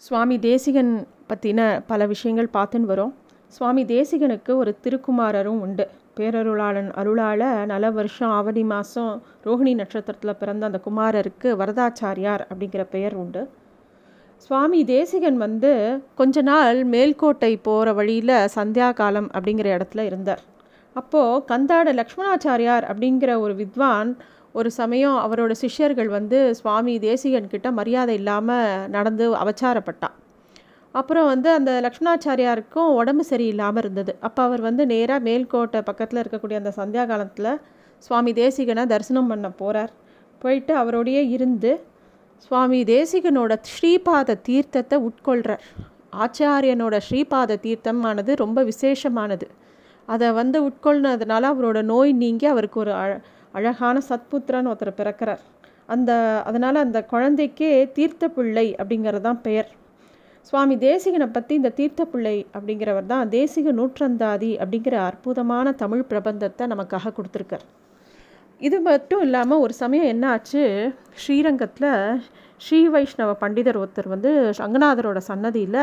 சுவாமி தேசிகன் பற்றின பல விஷயங்கள் பார்த்துன்னு வரோம். சுவாமி தேசிகனுக்கு ஒரு திருக்குமாரரும் உண்டு. பேரருளாளன் அருளால் நல வருஷம் ஆவணி மாதம் ரோஹிணி நட்சத்திரத்தில் பிறந்த அந்த குமாரருக்கு வரதாச்சாரியார் அப்படிங்கிற பெயர் உண்டு. சுவாமி தேசிகன் வந்து கொஞ்ச நாள் மேல்கோட்டை போகிற வழியில் சந்தியா காலம் அப்படிங்கிற இடத்துல இருந்தார். அப்போது கந்தாட லக்ஷ்மணாச்சாரியார் அப்படிங்கிற ஒரு வித்வான் ஒரு சமயம் அவரோட சிஷ்யர்கள் வந்து சுவாமி தேசிகன் கிட்ட மரியாதை இல்லாமல் நடந்து அவச்சாரப்பட்டான். அப்புறம் வந்து அந்த லக்ஷ்மணாச்சாரியாருக்கும் உடம்பு சரியில்லாமல் இருந்தது. அப்போ அவர் வந்து நேராக மேல்கோட்டை பக்கத்தில் இருக்கக்கூடிய அந்த சந்தியா காலத்தில் சுவாமி தேசிகனை தரிசனம் பண்ண போகிறார் போயிட்டு அவரோடையே இருந்து சுவாமி தேசிகனோட ஸ்ரீபாத தீர்த்தத்தை உட்கொள்கிறார் ஆச்சாரியனோட ஸ்ரீபாத தீர்த்தமானது ரொம்ப விசேஷமானது. அதை வந்து உட்கொள்னதுனால அவரோட நோய் நீங்கி அவருக்கு ஒரு அழ அழகான சத்புத்திரன் ஒருத்தர் பிறக்கிறார். அந்த அதனால் அந்த குழந்தைக்கே தீர்த்த பிள்ளை அப்படிங்கிறது தான் பெயர். சுவாமி தேசிகனை பற்றி இந்த தீர்த்த பிள்ளை அப்படிங்கிறவர் தான் தேசிக நூற்றந்தாதி அப்படிங்கிற அற்புதமான தமிழ் பிரபந்தத்தை நமக்காக கொடுத்துருக்கார். இது மட்டும் இல்லாமல் ஒரு சமயம் என்ன ஆச்சு? ஸ்ரீரங்கத்தில் ஸ்ரீ வைஷ்ணவ பண்டிதர் ஒருத்தர் வந்து ரங்கநாதரோட சன்னதியில்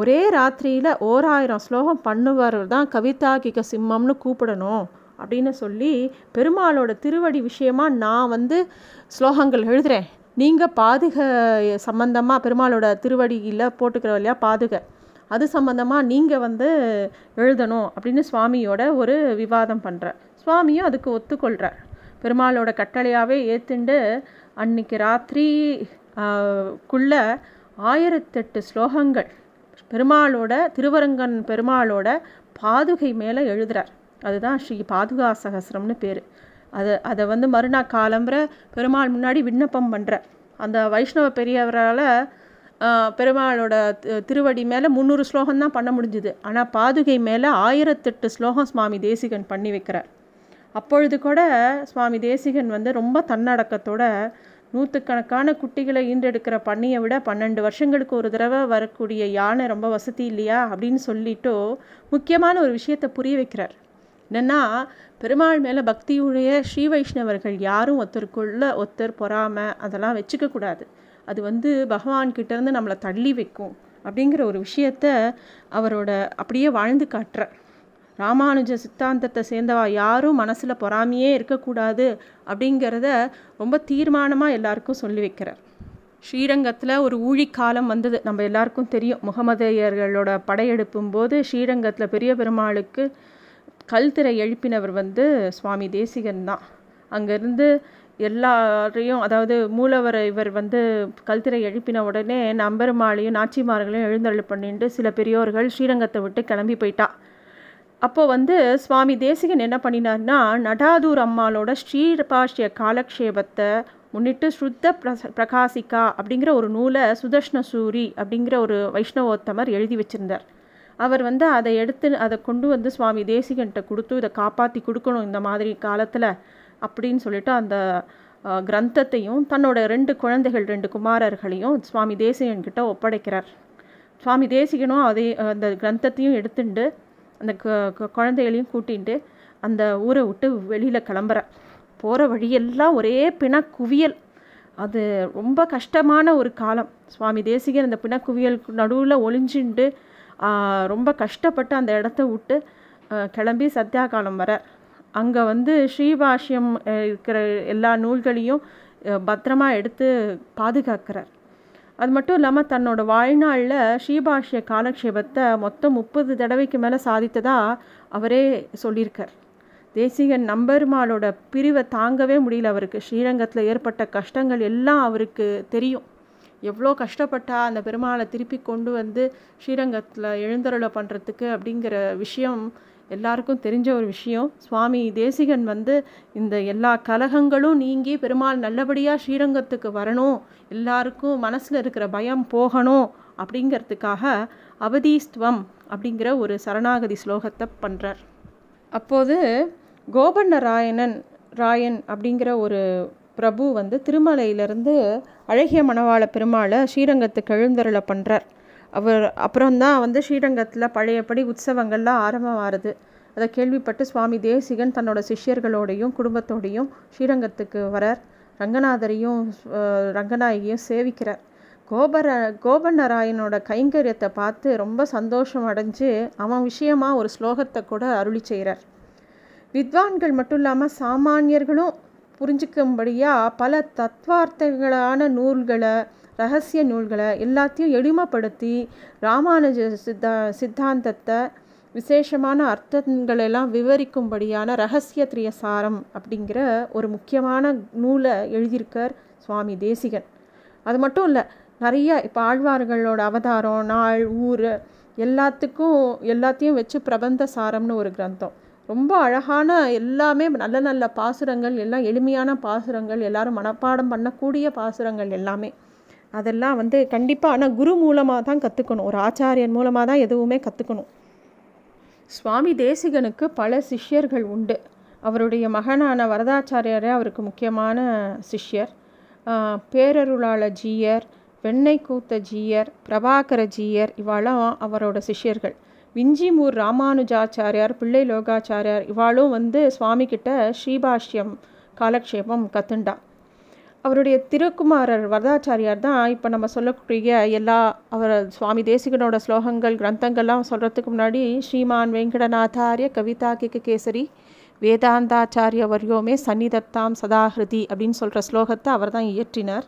ஒரே ராத்திரியில் ஓராயிரம் ஸ்லோகம் பண்ணுவார் தான் கவிதாகிக சிம்மம்னு கூப்பிடணும். அப்படின்னு சொல்லி பெருமாளோட திருவடி விஷயமா நான் வந்து ஸ்லோகங்கள் எழுதுகிறேன் நீங்கள் பாதுக சம்பந்தமாக பெருமாளோட திருவடியில் போட்டுக்கிற இல்லையா பாதுக. அது சம்பந்தமாக நீங்கள் வந்து எழுதணும் அப்படின்னு சுவாமியோட ஒரு விவாதம் பண்ணுற சுவாமியும் அதுக்கு ஒத்துக்கொள்கிறார் பெருமாளோட கட்டளையாகவே ஏற்றுண்டு அன்னைக்கு ராத்திரி குள்ள ஆயிரத்தெட்டு ஸ்லோகங்கள் பெருமாளோட திருவரங்கன் பெருமாளோட பாதுகை மேலே எழுதுகிறார் அதுதான் ஸ்ரீ பாதுகா சகசிரம்னு பேர். அதை அதை வந்து மறுநாள் காலம்புற பெருமாள் முன்னாடி விண்ணப்பம் பண்ணுற அந்த வைஷ்ணவ பெரியவரால் பெருமாளோட திருவடி மேலே முந்நூறு ஸ்லோகம் தான் பண்ண முடிஞ்சுது. ஆனால் பாதுகை மேலே ஆயிரத்தெட்டு ஸ்லோகம் சுவாமி தேசிகன் பண்ணி வைக்கிறார். அப்பொழுது கூட சுவாமி தேசிகன் வந்து ரொம்ப தன்னடக்கத்தோட நூற்றுக்கணக்கான குட்டிகளை ஈன்றெடுக்கிற பண்ணியை விட பன்னெண்டு வருஷங்களுக்கு ஒரு தடவை வரக்கூடிய யானை ரொம்ப வசதி இல்லையா அப்படின்னு சொல்லிட்டு முக்கியமான ஒரு விஷயத்தை புரிய வைக்கிறார். என்னென்னா பெருமாள் மேலே பக்தியுடைய ஸ்ரீ வைஷ்ணவர்கள் யாரும் ஒருத்தருக்குள்ள ஒருத்தர் பொறாமல் அதெல்லாம் வச்சுக்கக்கூடாது அது வந்து பகவான்கிட்டேருந்து நம்மளை தள்ளி வைக்கும் அப்படிங்கிற ஒரு விஷயத்த அவரோட அப்படியே வாழ்ந்து காட்டுறார். ராமானுஜ சித்தாந்தத்தை சேர்ந்தவா யாரும் மனசில் பொறாமையே இருக்கக்கூடாது அப்படிங்கிறத ரொம்ப தீர்மானமாக எல்லாருக்கும் சொல்லி வைக்கிறார். ஸ்ரீரங்கத்தில் ஒரு ஊழிக்காலம் வந்தது. நம்ம எல்லாருக்கும் தெரியும். முகமதையர்களோட படையெடுப்பும் போது ஸ்ரீரங்கத்தில் பெரிய பெருமாளுக்கு கல்திரை எழுப்பினவர் வந்து சுவாமி தேசிகன் தான். அங்கேருந்து எல்லாரையும் அதாவது மூலவர் இவர் வந்து கல்திரை எழுப்பின உடனே நம்பெருமாளையும் நாச்சிமார்களையும் எழுந்தருள் பண்ணிட்டு சில பெரியோர்கள் ஸ்ரீரங்கத்தை விட்டு கிளம்பி போயிட்டா. அப்போ வந்து சுவாமி தேசிகன் என்ன பண்ணினார்னா நடாதூர் அம்மாளோட ஸ்ரீபாஷ்ய காலக்ஷேபத்தை முன்னிட்டு ஸ்ருத்த பிரகாசிக்கா அப்படிங்கிற ஒரு நூலை சுதர்ஷ்ண சூரி அப்படிங்கிற ஒரு வைஷ்ணவோத்தமர் எழுதி வச்சிருந்தார். அவர் வந்து அதை எடுத்து அதை கொண்டு வந்து சுவாமி தேசிகன்கிட்ட கொடுத்து இதை காப்பாற்றி கொடுக்கணும் இந்த மாதிரி காலத்தில் அப்படின்னு சொல்லிட்டு அந்த கிரந்தத்தையும் தன்னோட ரெண்டு குழந்தைகள் ரெண்டு குமாரர்களையும் சுவாமி தேசிகன்கிட்ட ஒப்படைக்கிறார். சுவாமி தேசிகனும் அதே அந்த கிரந்தத்தையும் எடுத்துட்டு அந்த குழந்தைகளையும் கூட்டிகிட்டு அந்த ஊரை விட்டு வெளியில் கிளம்புற போகிற வழியெல்லாம் ஒரே பிண குவியல் அது ரொம்ப கஷ்டமான ஒரு காலம். சுவாமி தேசிகன் அந்த பிணக்குவியல் நடுவில் ஒளிஞ்சுண்டு ரொம்ப கஷ்டப்பட்டு அந்த இடத்த விட்டு கிளம்பி சத்தியாகாலம் வர. அங்கே வந்து ஸ்ரீபாஷ்யம் இருக்கிற எல்லா நூல்களையும் பத்திரமா எடுத்து பாதுகாக்கிறார். அது மட்டும் இல்லாமல் தன்னோட வாழ்நாளில் ஸ்ரீபாஷ்ய காலக்ஷேபத்தை மொத்தம் முப்பது தடவைக்கு மேலே சாதித்ததாக அவரே சொல்லியிருக்கார். தேசிகன் நம்பெருமாளோட பிரிவை தாங்கவே முடியல அவருக்கு. ஸ்ரீரங்கத்தில் ஏற்பட்ட கஷ்டங்கள் எல்லாம் அவருக்கு தெரியும். எவ்வளோ கஷ்டப்பட்டா அந்த பெருமாளை திருப்பி கொண்டு வந்து ஸ்ரீரங்கத்தில் எழுந்தருளை பண்ணுறதுக்கு அப்படிங்கிற விஷயம் எல்லாருக்கும் தெரிஞ்ச ஒரு விஷயம். சுவாமி தேசிகன் வந்து இந்த எல்லா கலகங்களும் நீங்கி பெருமாள் நல்லபடியாக ஸ்ரீரங்கத்துக்கு வரணும் எல்லாருக்கும் மனசில் இருக்கிற பயம் போகணும் அப்படிங்கிறதுக்காக அவதீஸ்துவம் அப்படிங்கிற ஒரு சரணாகதி ஸ்லோகத்தை பண்ணுறார் அப்போது கோபண்ண ராயணன் ராயன் அப்படிங்கிற ஒரு பிரபு வந்து திருமலையிலேருந்து அழகிய மணவாள பெருமாளை ஸ்ரீரங்கத்துக்கு எழுந்தருளை பண்ணுறார் அவர் அப்புறம்தான் வந்து ஸ்ரீரங்கத்தில் பழையபடி உற்சவங்கள்லாம் ஆரம்பமாகுது. அதை கேள்விப்பட்டு சுவாமி தேசிகன் தன்னோட சிஷ்யர்களோடையும் குடும்பத்தோடையும் ஸ்ரீரங்கத்துக்கு வரார். ரங்கநாதரையும் ரங்கநாயகியும் சேவிக்கிறார். கோபர கோபநராயனோட கைங்கரியத்தை பார்த்து ரொம்ப சந்தோஷம் அடைஞ்சு அவன் விஷயமாக ஒரு ஸ்லோகத்தை கூட அருளி செய்கிறார். வித்வான்கள் மட்டும் இல்லாமல் சாமானியர்களும் புரிஞ்சுக்கும்படியாக பல தத்வார்த்தங்களான நூல்களை ரகசிய நூல்களை எல்லாத்தையும் எளிமைப்படுத்தி ராமானுஜ சித்தா சித்தாந்தத்தை விசேஷமான அர்த்தங்களெல்லாம் விவரிக்கும்படியான ரகசிய திரியசாரம் அப்படிங்கிற ஒரு முக்கியமான நூலை எழுதியிருக்கார் சுவாமி தேசிகன். அது மட்டும் இல்லை நிறைய இப்போ ஆழ்வார்களோட அவதாரம் நாள் ஊர் எல்லாத்துக்கும் எல்லாத்தையும் வச்சு பிரபந்த சாரம்னு ஒரு கிரந்தம். ரொம்ப அழகான எல்லாமே நல்ல நல்ல பாசுரங்கள் எல்லாம் எளிமையான பாசுரங்கள் எல்லாரும் மனப்பாடம் பண்ணக்கூடிய பாசுரங்கள் எல்லாமே. அதெல்லாம் வந்து கண்டிப்பாக ஆனால் குரு மூலமாக தான் கற்றுக்கணும் ஒரு ஆச்சாரியன் மூலமாக தான் எதுவுமே கற்றுக்கணும் சுவாமி தேசிகனுக்கு பல சிஷ்யர்கள் உண்டு. அவருடைய மகனான வரதாச்சாரியரே அவருக்கு முக்கியமான சிஷ்யர். பேரருளாள ஜீயர் வெண்ணை கூத்த ஜீயர் பிரபாகர ஜீயர் இவாளும் அவரோட சிஷ்யர்கள். விஞ்சிமூர் ராமானுஜாச்சாரியார் பிள்ளை லோகாச்சாரியார் இவாளும் வந்து சுவாமிக்கிட்ட ஸ்ரீபாஷ்யம் காலக்ஷேபம் கத்துண்டா. அவருடைய திருக்குமாரர் வரதாச்சாரியார் தான் இப்போ நம்ம சொல்லக்கூடிய எல்லா அவர் சுவாமி தேசிகனோட ஸ்லோகங்கள் கிரந்தங்கள்லாம் சொல்கிறதுக்கு முன்னாடி ஸ்ரீமான் வெங்கடநாதாரிய கவிதா கிக்கு கேசரி வேதாந்தாச்சாரிய வரியோமே சன்னிதத்தாம் சதாகிருதி அப்படின்னு சொல்கிற ஸ்லோகத்தை அவர் தான் இயற்றினார்.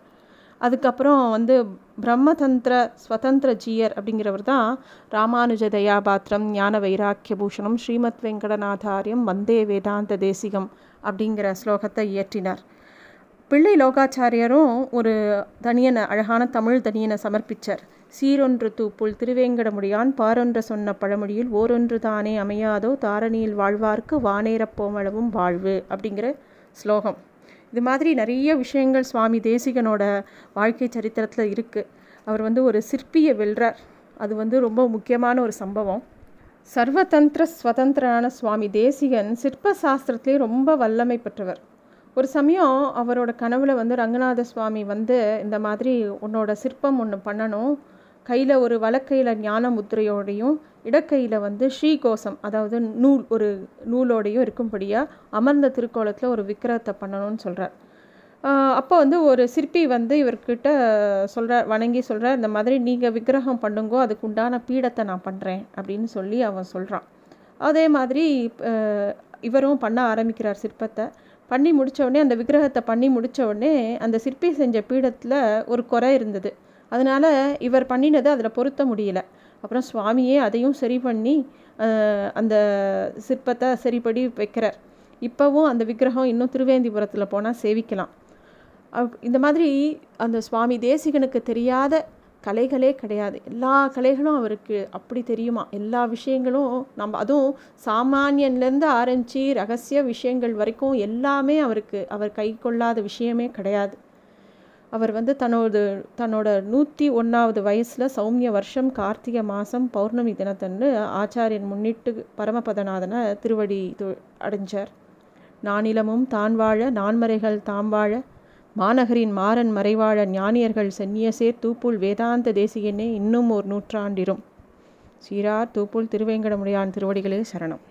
அதுக்கப்புறம் வந்து பிரம்மதந்திர ஸ்வதந்திர ஜீயர் அப்படிங்கிறவர் தான் ராமானுஜ தயாபாத்திரம் ஞான வைராக்கிய பூஷணம் ஸ்ரீமத் வெங்கடநாதாரியம் வந்தே வேதாந்த தேசிகம் அப்படிங்கிற ஸ்லோகத்தை இயற்றினார். பிள்ளை லோகாச்சாரியரும் ஒரு தனியனை அழகான தமிழ் தனியனை சமர்ப்பித்தார் சீரொன்று தூப்புள் திருவேங்கடமுடியான் பாரொன்று சொன்ன பழமொழியில் ஓரொன்று தானே அமையாதோ தாரணியில் வாழ்வார்க்கு வானேரப்போமளவும் வாழ்வு அப்படிங்கிற ஸ்லோகம். இது மாதிரி நிறைய விஷயங்கள் சுவாமி தேசிகனோட வாழ்க்கை சரித்திரத்தில் இருக்குது அவர் வந்து ஒரு சிற்பியை வெல்றார். அது வந்து ரொம்ப முக்கியமான ஒரு சம்பவம். சர்வதந்திர ஸ்வதந்திரனான சுவாமி தேசிகன் சிற்ப சாஸ்திரத்திலே ரொம்ப வல்லமை பெற்றவர். ஒரு சமயம் அவரோட கனவுல வந்து ரங்கநாத சுவாமி வந்து இந்த மாதிரி உன்னோட சிற்பம் ஒன்று பண்ணணும். கையில் ஒரு வழக்கையில் ஞான முத்திரையோடையும் இடக்கையில் வந்து ஸ்ரீகோசம் அதாவது நூல் ஒரு நூலோடையும் இருக்கும்படியாக அமர்ந்த திருக்கோலத்தில் ஒரு விக்கிரகத்தை பண்ணணும்னு சொல்கிறார் அப்போ வந்து ஒரு சிற்பி வந்து இவர்கிட்ட சொல்கிறார் வணங்கி சொல்கிறார் இந்த மாதிரி நீங்கள் விக்கிரகம் பண்ணுங்கோ அதுக்கு உண்டான பீடத்தை நான் பண்ணுறேன் அப்படின்னு சொல்லி அவன் சொல்கிறான் அதே மாதிரி இவரும் பண்ண ஆரம்பிக்கிறார் சிற்பத்தை. பண்ணி முடித்தவுடனே அந்த விக்கிரகத்தை பண்ணி முடித்தவுடனே அந்த சிற்பி செஞ்ச பீடத்தில் ஒரு குறை இருந்தது. அதனால் இவர் பண்ணினது அதில் பொருத்த முடியல. அப்புறம் சுவாமியே அதையும் சரி பண்ணி அந்த சிற்பத்தை சரிப்படி வைக்கிறார். இப்போவும் அந்த விக்கிரகம் இன்னும் திருவேந்திபுரத்தில் போனால் சேவிக்கலாம். இந்த மாதிரி அந்த சுவாமி தேசிகனுக்கு தெரியாத கலைகளே கிடையாது. எல்லா கலைகளும் அவருக்கு அப்படி தெரியுமா? எல்லா விஷயங்களும் நம்ம அதுவும் சாமானியன்லேருந்து ஆரம்பித்து ரகசிய விஷயங்கள் வரைக்கும் எல்லாமே அவருக்கு அவர் கை கொள்ளாத விஷயமே கிடையாது. அவர் வந்து தன்னோட தன்னோட நூற்றி ஒன்றாவது வயசில் சௌமிய வருஷம் கார்த்திகை மாதம் பௌர்ணமி தினத்தன்று ஆச்சாரியன் முன்னிட்டு பரமபதநாதனை திருவடி அடைஞ்சார். நானிலமும் தான் வாழ நான்மறைகள் தாம் வாழ மாநகரின் மாறன் மறைவாழ ஞானியர்கள் சென்னியசேர் தூப்புள் வேதாந்த தேசியனே இன்னும் ஒரு நூற்றாண்டிரும். சீரார் தூப்புள் திருவேங்கடமுடியான் திருவடிகளே சரணம்.